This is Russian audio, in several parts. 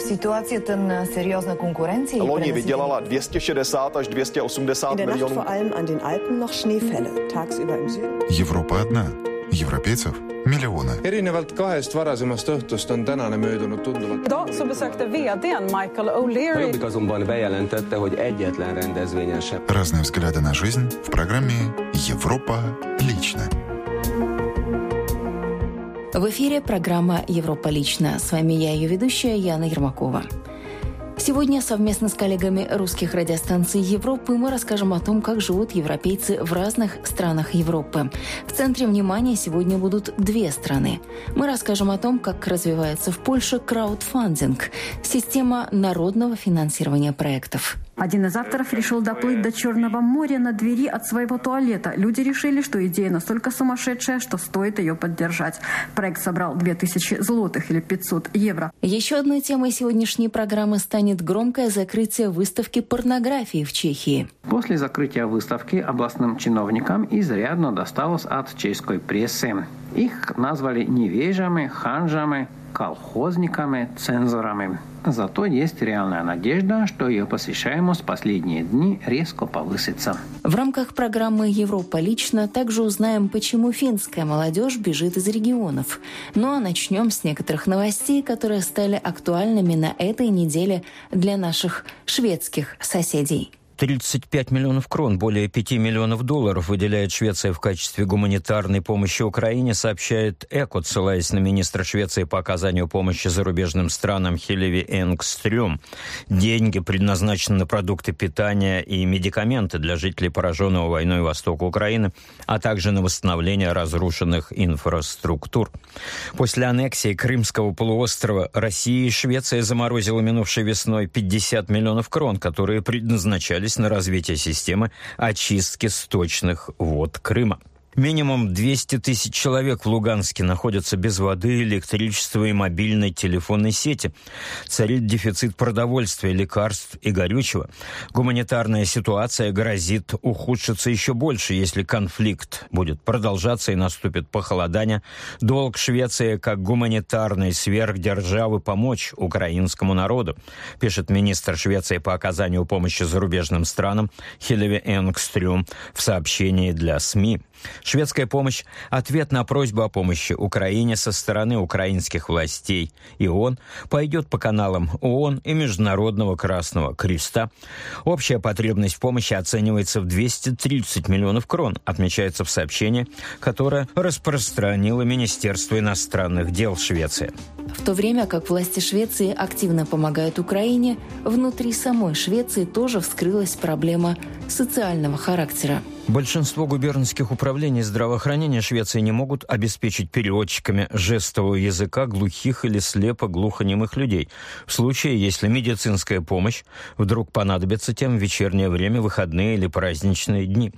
Ситуацията на сериозна конкуренция Loni vydělala 260 až 280 In der Nacht milionů. vor allem an den Alpen noch Schneefälle. Tagsüber im Süden. Европа одна. Европейцев миллионы. erinevalt kahest varasemast õhtust on tänane möödunud tunduvalt. Idag så besökte vdn Michael O'Leary Jobbik azonban bejelentette, hogy egyetlen rendezvényen sem Разные взгляды на жизнь в программе «Европа лично». В эфире программа «Европа лично». С вами я, ее ведущая Яна Ермакова. Сегодня совместно с коллегами русских радиостанций Европы мы расскажем о том, как живут европейцы в разных странах Европы. В центре внимания сегодня будут две страны. Мы расскажем о том, как развивается в Польше краудфандинг – система народного финансирования проектов. Один из авторов решил доплыть до Черного моря на двери от своего туалета. Люди решили, что идея настолько сумасшедшая, что стоит ее поддержать. Проект собрал 2000 злотых или 500 евро. Еще одной темой сегодняшней программы станет громкое закрытие выставки порнографии в Чехии. После закрытия выставки областным чиновникам изрядно досталось от чешской прессы. Их назвали невежами, ханжами, колхозниками, цензорами. Зато есть реальная надежда, что ее посещаемость последние дни резко повысится. В рамках программы «Европа лично» также узнаем, почему финская молодежь бежит из регионов. Ну а начнем с некоторых новостей, которые стали актуальными на этой неделе для наших шведских соседей. 35 миллионов крон, более 5 миллионов долларов выделяет Швеция в качестве гуманитарной помощи Украине, сообщает ЭКО, ссылаясь на министра Швеции по оказанию помощи зарубежным странам Хелеви Энгстрюм. Деньги предназначены на продукты питания и медикаменты для жителей пораженного войной Востока Украины, а также на восстановление разрушенных инфраструктур. После аннексии Крымского полуострова Россия и Швеция заморозила минувшей весной 50 миллионов крон, которые предназначались на развитие системы очистки сточных вод Крыма. Минимум 200 тысяч человек в Луганске находятся без воды, электричества и мобильной телефонной сети. Царит дефицит продовольствия, лекарств и горючего. Гуманитарная ситуация грозит ухудшиться еще больше, если конфликт будет продолжаться и наступит похолодание. Долг Швеции как гуманитарной сверхдержавы помочь украинскому народу, пишет министр Швеции по оказанию помощи зарубежным странам Хилеви Энгстрюм в сообщении для СМИ. Шведская помощь – ответ на просьбу о помощи Украине со стороны украинских властей. И он пойдет по каналам ООН и Международного Красного Креста. Общая потребность помощи оценивается в 230 миллионов крон, отмечается в сообщении, которое распространило Министерство иностранных дел Швеции. В то время как власти Швеции активно помогают Украине, внутри самой Швеции тоже вскрылась проблема социального характера. Большинство губернских управлений здравоохранения Швеции не могут обеспечить переводчиками жестового языка глухих или слепо-глухонемых людей. В случае, если медицинская помощь вдруг понадобится тем в вечернее время, выходные или праздничные дни.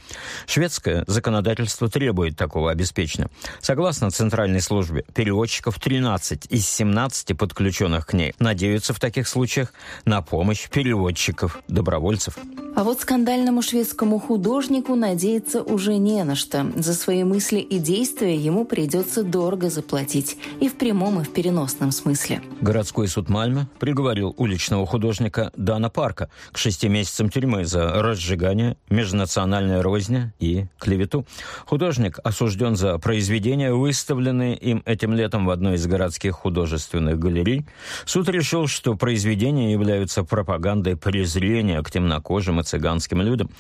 Шведское законодательство требует такого обеспечения. Согласно Центральной службе, переводчиков 13 из 17 подключенных к ней надеются в таких случаях на помощь переводчиков-добровольцев. А вот скандальному шведскому художнику надеяться уже не на что. За свои мысли и действия ему придется дорого заплатить. И в прямом, и в переносном смысле. Городской суд Мальмы приговорил уличного художника Дана Парка к шести месяцам тюрьмы за разжигание, межнациональная розня и клевету. Художник осужден за произведения, выставленные им этим летом в одной из городских художественных галерей. Суд решил, что произведения являются пропагандой презрения к темнокожим и цыганским людям.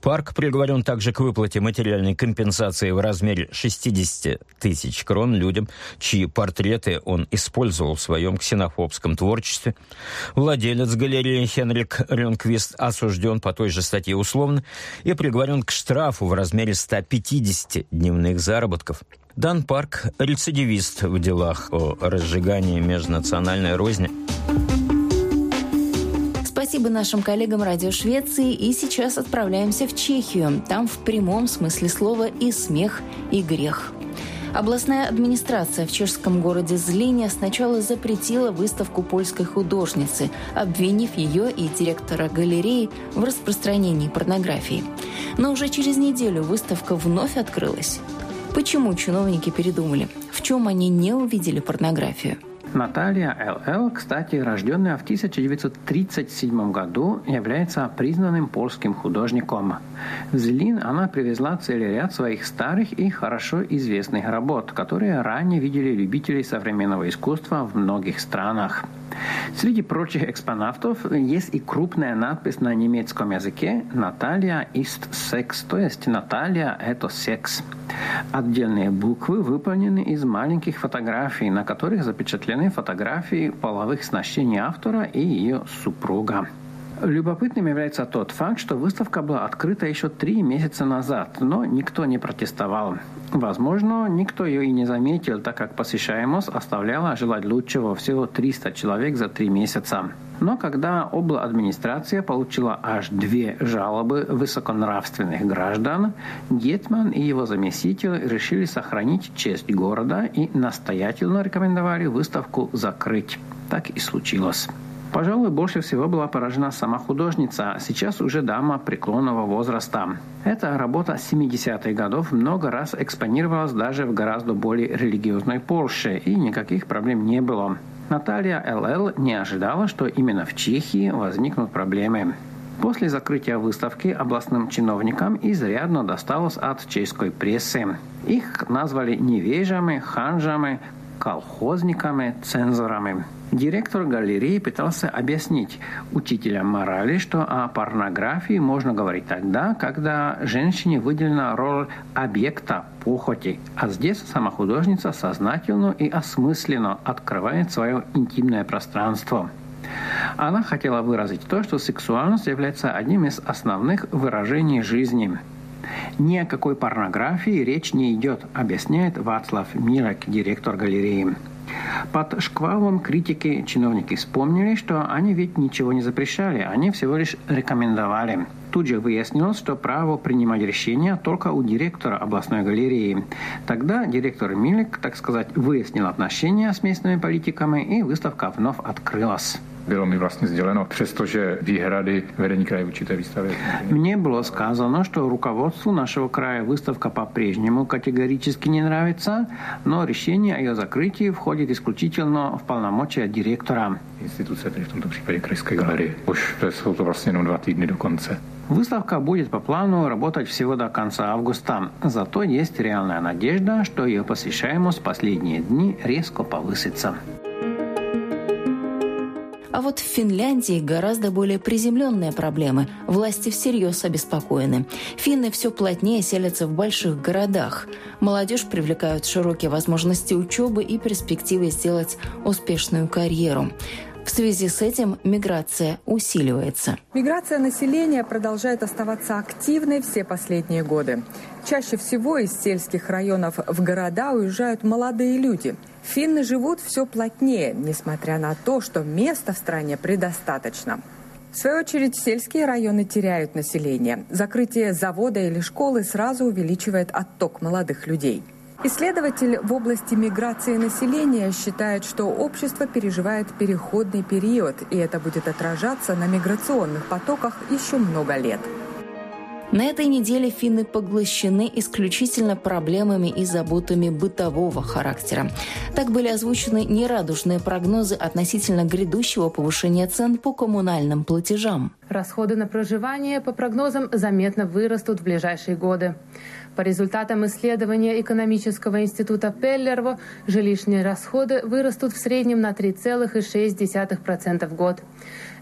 Парк приговорен также к выплате материальной компенсации в размере 60 тысяч крон людям, чьи портреты он использовал в своем ксенофобском творчестве. Владелец галереи Хенрик Ренквист осужден по той же статье условно и приговорен к штрафу в размере 150 дневных заработков. Дан Парк – рецидивист в делах о разжигании межнациональной розни. Спасибо нашим коллегам Радио Швеции. И сейчас отправляемся в Чехию. Там в прямом смысле слова и смех, и грех. Областная администрация в чешском городе Злине сначала запретила выставку польской художницы, обвинив ее и директора галереи в распространении порнографии. Но уже через неделю выставка вновь открылась. Почему чиновники передумали? В чем они не увидели порнографию? Наталья Л.Л., кстати, рожденная в 1937 году, является признанным польским художником. В Зелин она привезла целый ряд своих старых и хорошо известных работ, которые ранее видели любители современного искусства в многих странах. Среди прочих экспонатов есть и крупная надпись на немецком языке «Наталья ist секс», то есть «Наталья – это секс». Отдельные буквы выполнены из маленьких фотографий, на которых запечатлены фотографии половых сношений автора и ее супруга. Любопытным является тот факт, что выставка была открыта еще три месяца назад, но никто не протестовал. Возможно, никто ее и не заметил, так как посещаемость оставляла желать лучшего всего 300 человек за три месяца. Но когда обла администрация получила аж две жалобы высоконравственных граждан, Гетман и его заместитель решили сохранить честь города и настоятельно рекомендовали выставку закрыть. Так и случилось. Пожалуй, больше всего была поражена сама художница, сейчас уже дама преклонного возраста. Эта работа 70-х годов много раз экспонировалась даже в гораздо более религиозной Польше, и никаких проблем не было. Наталья ЛЛ не ожидала, что именно в Чехии возникнут проблемы. После закрытия выставки областным чиновникам изрядно досталось от чешской прессы. Их назвали невежами, ханжами, колхозниками, цензорами. Директор галереи пытался объяснить учителям морали, что о порнографии можно говорить тогда, когда женщине выделена роль объекта похоти, а здесь сама художница сознательно и осмысленно открывает свое интимное пространство. Она хотела выразить то, что сексуальность является одним из основных выражений жизни. Ни о какой порнографии речь не идет, объясняет Вацлав Мирок, директор галереи. Под шквалом критики чиновники вспомнили, что они ведь ничего не запрещали, они всего лишь рекомендовали. Тут же выяснилось, что право принимать решения только у директора областной галереи. Тогда директор Милик, так сказать, выяснил отношения с местными политиками, и выставка вновь открылась. Bylo mi vlastně sděleno, přestože výhrady vedení kraje určité výstavy. Мне было сказано, что руководству нашего края выставка по-прежнему категорически не нравится, но решение о ее закрытии входит исключительно в полномочия директора. Tedy v tomto případě krajské galerie. Už to jsou to vlastně jenom dva týdny do konce. Выставка будет по плану работать всего до конца августа. Зато есть реальная надежда, что ее посещаемость в последние дни резко повысится. А вот в Финляндии гораздо более приземленные проблемы. Власти всерьез обеспокоены. Финны все плотнее селятся в больших городах. Молодежь привлекают широкие возможности учебы и перспективы сделать успешную карьеру. В связи с этим миграция усиливается. Миграция населения продолжает оставаться активной все последние годы. Чаще всего из сельских районов в города уезжают молодые люди – Финны живут все плотнее, несмотря на то, что места в стране предостаточно. В свою очередь, сельские районы теряют население. Закрытие завода или школы сразу увеличивает отток молодых людей. Исследователь в области миграции населения считает, что общество переживает переходный период, и это будет отражаться на миграционных потоках еще много лет. На этой неделе финны поглощены исключительно проблемами и заботами бытового характера. Так были озвучены нерадужные прогнозы относительно грядущего повышения цен по коммунальным платежам. Расходы на проживание, по прогнозам, заметно вырастут в ближайшие годы. По результатам исследования экономического института Пеллерво жилищные расходы вырастут в среднем на 3,6% в год.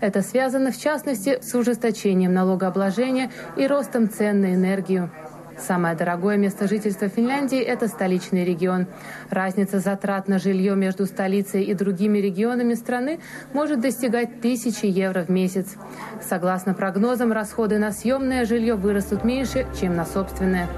Это связано, в частности, с ужесточением налогообложения и ростом цен на энергию. Самое дорогое место жительства Финляндии – это столичный регион. Разница затрат на жилье между столицей и другими регионами страны может достигать тысячи евро в месяц. Согласно прогнозам, расходы на съемное жилье вырастут меньше, чем на собственное.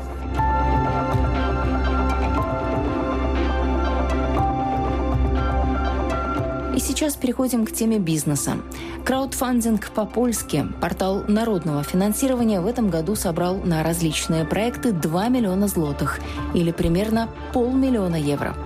И сейчас переходим к теме бизнеса. Краудфандинг по-польски, портал народного финансирования в этом году собрал на различные проекты 2 миллиона злотых или примерно полмиллиона евро.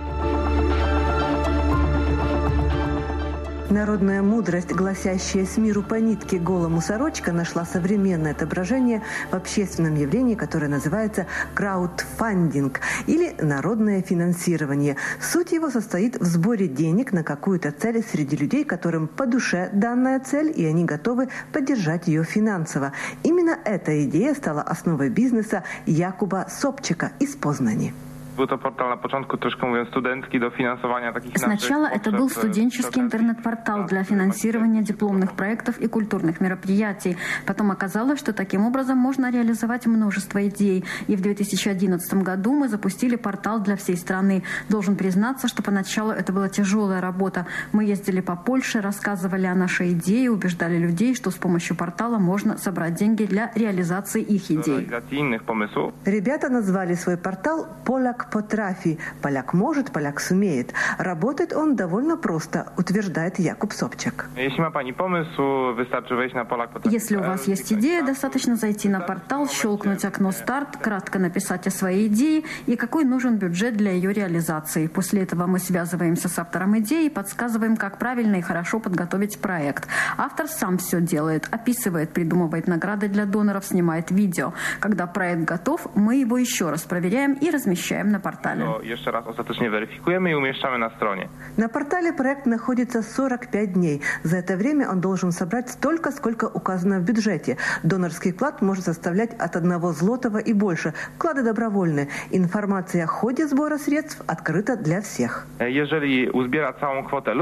Народная мудрость, гласящая «с миру по нитке голому сорочка», нашла современное отображение в общественном явлении, которое называется краудфандинг или народное финансирование. Суть его состоит в сборе денег на какую-то цель среди людей, которым по душе данная цель, и они готовы поддержать ее финансово. Именно эта идея стала основой бизнеса Якуба Собчика из Познани. Był to portal na początku, troszkę mówiąc, studencki do finansowania takich Сначала это был студенческий интернет-портал для финансирования дипломных проектов и культурных мероприятий. Потом оказалось, что таким образом можно реализовать множество идей. И в 2011 году мы запустили портал для всей страны. Должен признаться, что поначалу это была тяжелая работа. Мы ездили по Польше, рассказывали о нашей идее, убеждали людей, что с помощью портала можно собрать деньги для реализации их идей. Ребята назвали свой портал «Поляк потрафи. Поляк может, поляк сумеет. Работает он довольно просто, утверждает Якуб Собчак. Если Если у вас есть идея, достаточно зайти на портал, щелкнуть окно «Старт», кратко написать о своей идее и какой нужен бюджет для ее реализации. После этого мы связываемся с автором идеи и подсказываем, как правильно и хорошо подготовить проект. Автор сам все делает, описывает, придумывает награды для доноров, снимает видео. Когда проект готов, мы его еще раз проверяем и размещаем на на портале. Еще раз остаточно верификуем и умещаем на стороне. На портале проект находится 45 дней. За это время он должен собрать столько, сколько указано в бюджете. Донорский вклад может составлять от одного злотого и больше. Вклады добровольные. Информация о ходе сбора средств открыта для всех.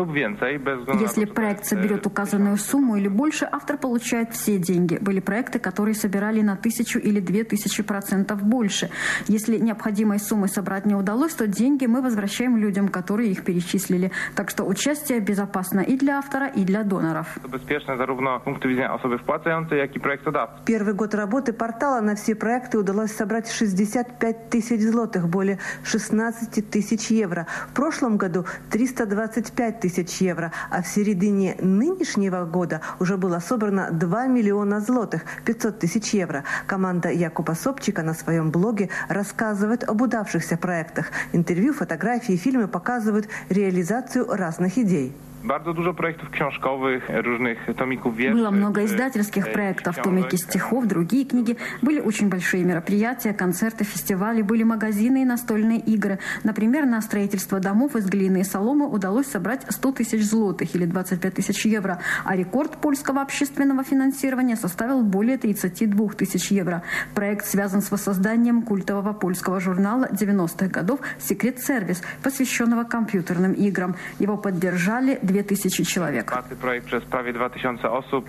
Więcej, без Если проект соберет указанную сумму или больше, автор получает все деньги. Были проекты, которые собирали на тысячу или две тысячи процентов больше. Если необходимой суммы собрать не удалось, то деньги мы возвращаем людям, которые их перечислили. Так что участие безопасно и для автора, и для доноров. Безопасно zarówno punktu widzenia osoby wpłacającej, jak i projektodawcy. Первый год работы портала на все проекты удалось собрать 65 тысяч злотых, более 16 тысяч евро. В прошлом году 325 тысяч евро, а в середине нынешнего года уже было собрано 2 миллиона злотых, 500 тысяч евро. Команда Якуба Собчика на своем блоге рассказывает об удавшихся проектах. Интервью, фотографии, фильмы показывают реализацию разных идей. Bardzo dużo projektów książkowych, różnych tomików wierszy. Было много издательских проектов, томики стихов, другие книги. Были очень большие мероприятия, концерты, фестивали, были магазины и настольные игры. Например, на строительство домов из глины и соломы удалось собрать 100 тысяч злотых или 25 тысяч евро, а рекорд польского общественного финансирования составил более 32 тысяч евро. Проект связан с воссозданием культового польского журнала 90-х годов «Секрет Сервис», посвященного компьютерным играм. Его поддержали 2000 человек.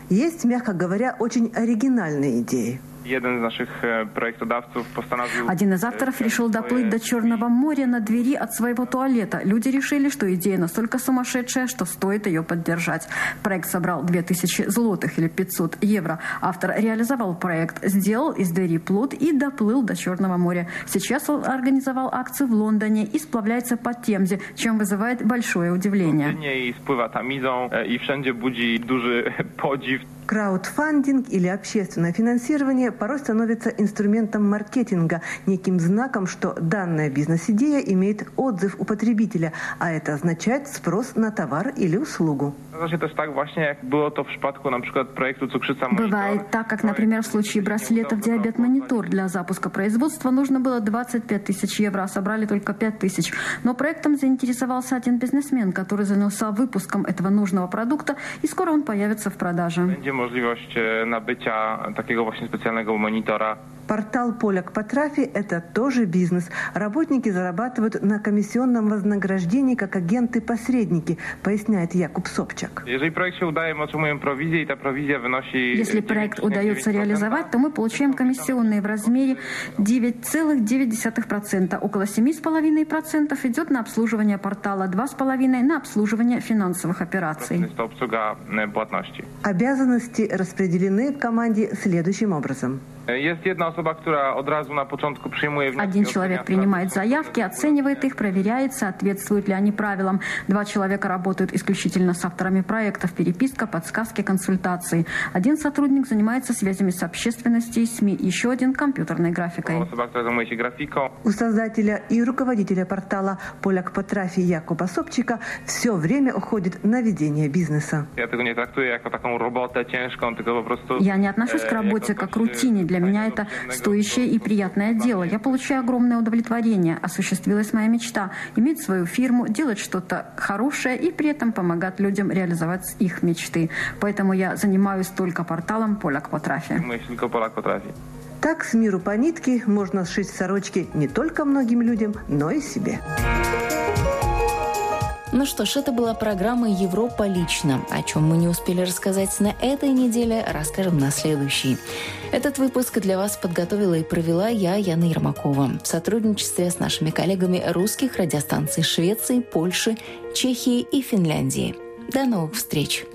Есть, мягко говоря, очень оригинальные идеи. Jeden z naszych проектодавцев постановил... Один из авторов решил доплыть до Черного моря на двери от своего туалета. Люди решили, что идея настолько сумасшедшая, что стоит ее поддержать. Проект собрал 2000 злотых или 500 евро. Автор реализовал проект, сделал из двери плод и доплыл до Черного моря. Сейчас он организовал акцию в Лондоне и сплавляется по Темзе, чем вызывает большое удивление. И спływa tamizą i wszędzie budzi duży podziw. Краудфандинг или общественное финансирование порой становится инструментом маркетинга, неким знаком, что данная бизнес-идея имеет отзыв у потребителя, а это означает спрос на товар или услугу. Бывает так, как, например, в случае браслетов «Диабет-монитор». Для запуска производства нужно было 25 тысяч евро, а собрали только 5 тысяч. Но проектом заинтересовался один бизнесмен, который занялся выпуском этого нужного продукта, и скоро он появится в продаже możliwość nabycia takiego właśnie specjalnego monitora. Портал «Поляк по трафе» – это тоже бизнес. Работники зарабатывают на комиссионном вознаграждении как агенты-посредники, поясняет Якуб Собчак. Если проект ta prowizja wynosi... Если проект удается реализовать, то мы получаем комиссионные в размере 9,9%. Около 7,5% идет на обслуживание портала, 2,5% на обслуживание финансовых операций. Платности. Обязанности распределены в команде следующим образом. Osoba, która od razu na początku przyjmuje wnioski. Один человек принимает заявки, оценивает их, проверяет, соответствуют ли они правилам. Два человека работают исключительно с авторами проектов, переписка, подсказки, консультации. Один сотрудник занимается связями с общественностью и СМИ, еще один – компьютерной графикой. У создателя и руководителя портала «Поляк по трафи» Якуба Собчика все время уходит на ведение бизнеса. Я не отношусь к e, работе как рутине. Для меня это стоящее и приятное дело. Я получаю огромное удовлетворение. Осуществилась моя мечта – иметь свою фирму, делать что-то хорошее и при этом помогать людям реализовать их мечты. Поэтому я занимаюсь только порталом «Поляк по трафи». Zajmuje się tylko Polak potrafi. Так с миру по нитке можно сшить сорочки не только многим людям, но и себе. Ну что ж, это была программа «Европа лично». О чем мы не успели рассказать на этой неделе, расскажем на следующей. Этот выпуск для вас подготовила и провела я, Яна Ермакова, в сотрудничестве с нашими коллегами русских радиостанций Швеции, Польши, Чехии и Финляндии. До новых встреч!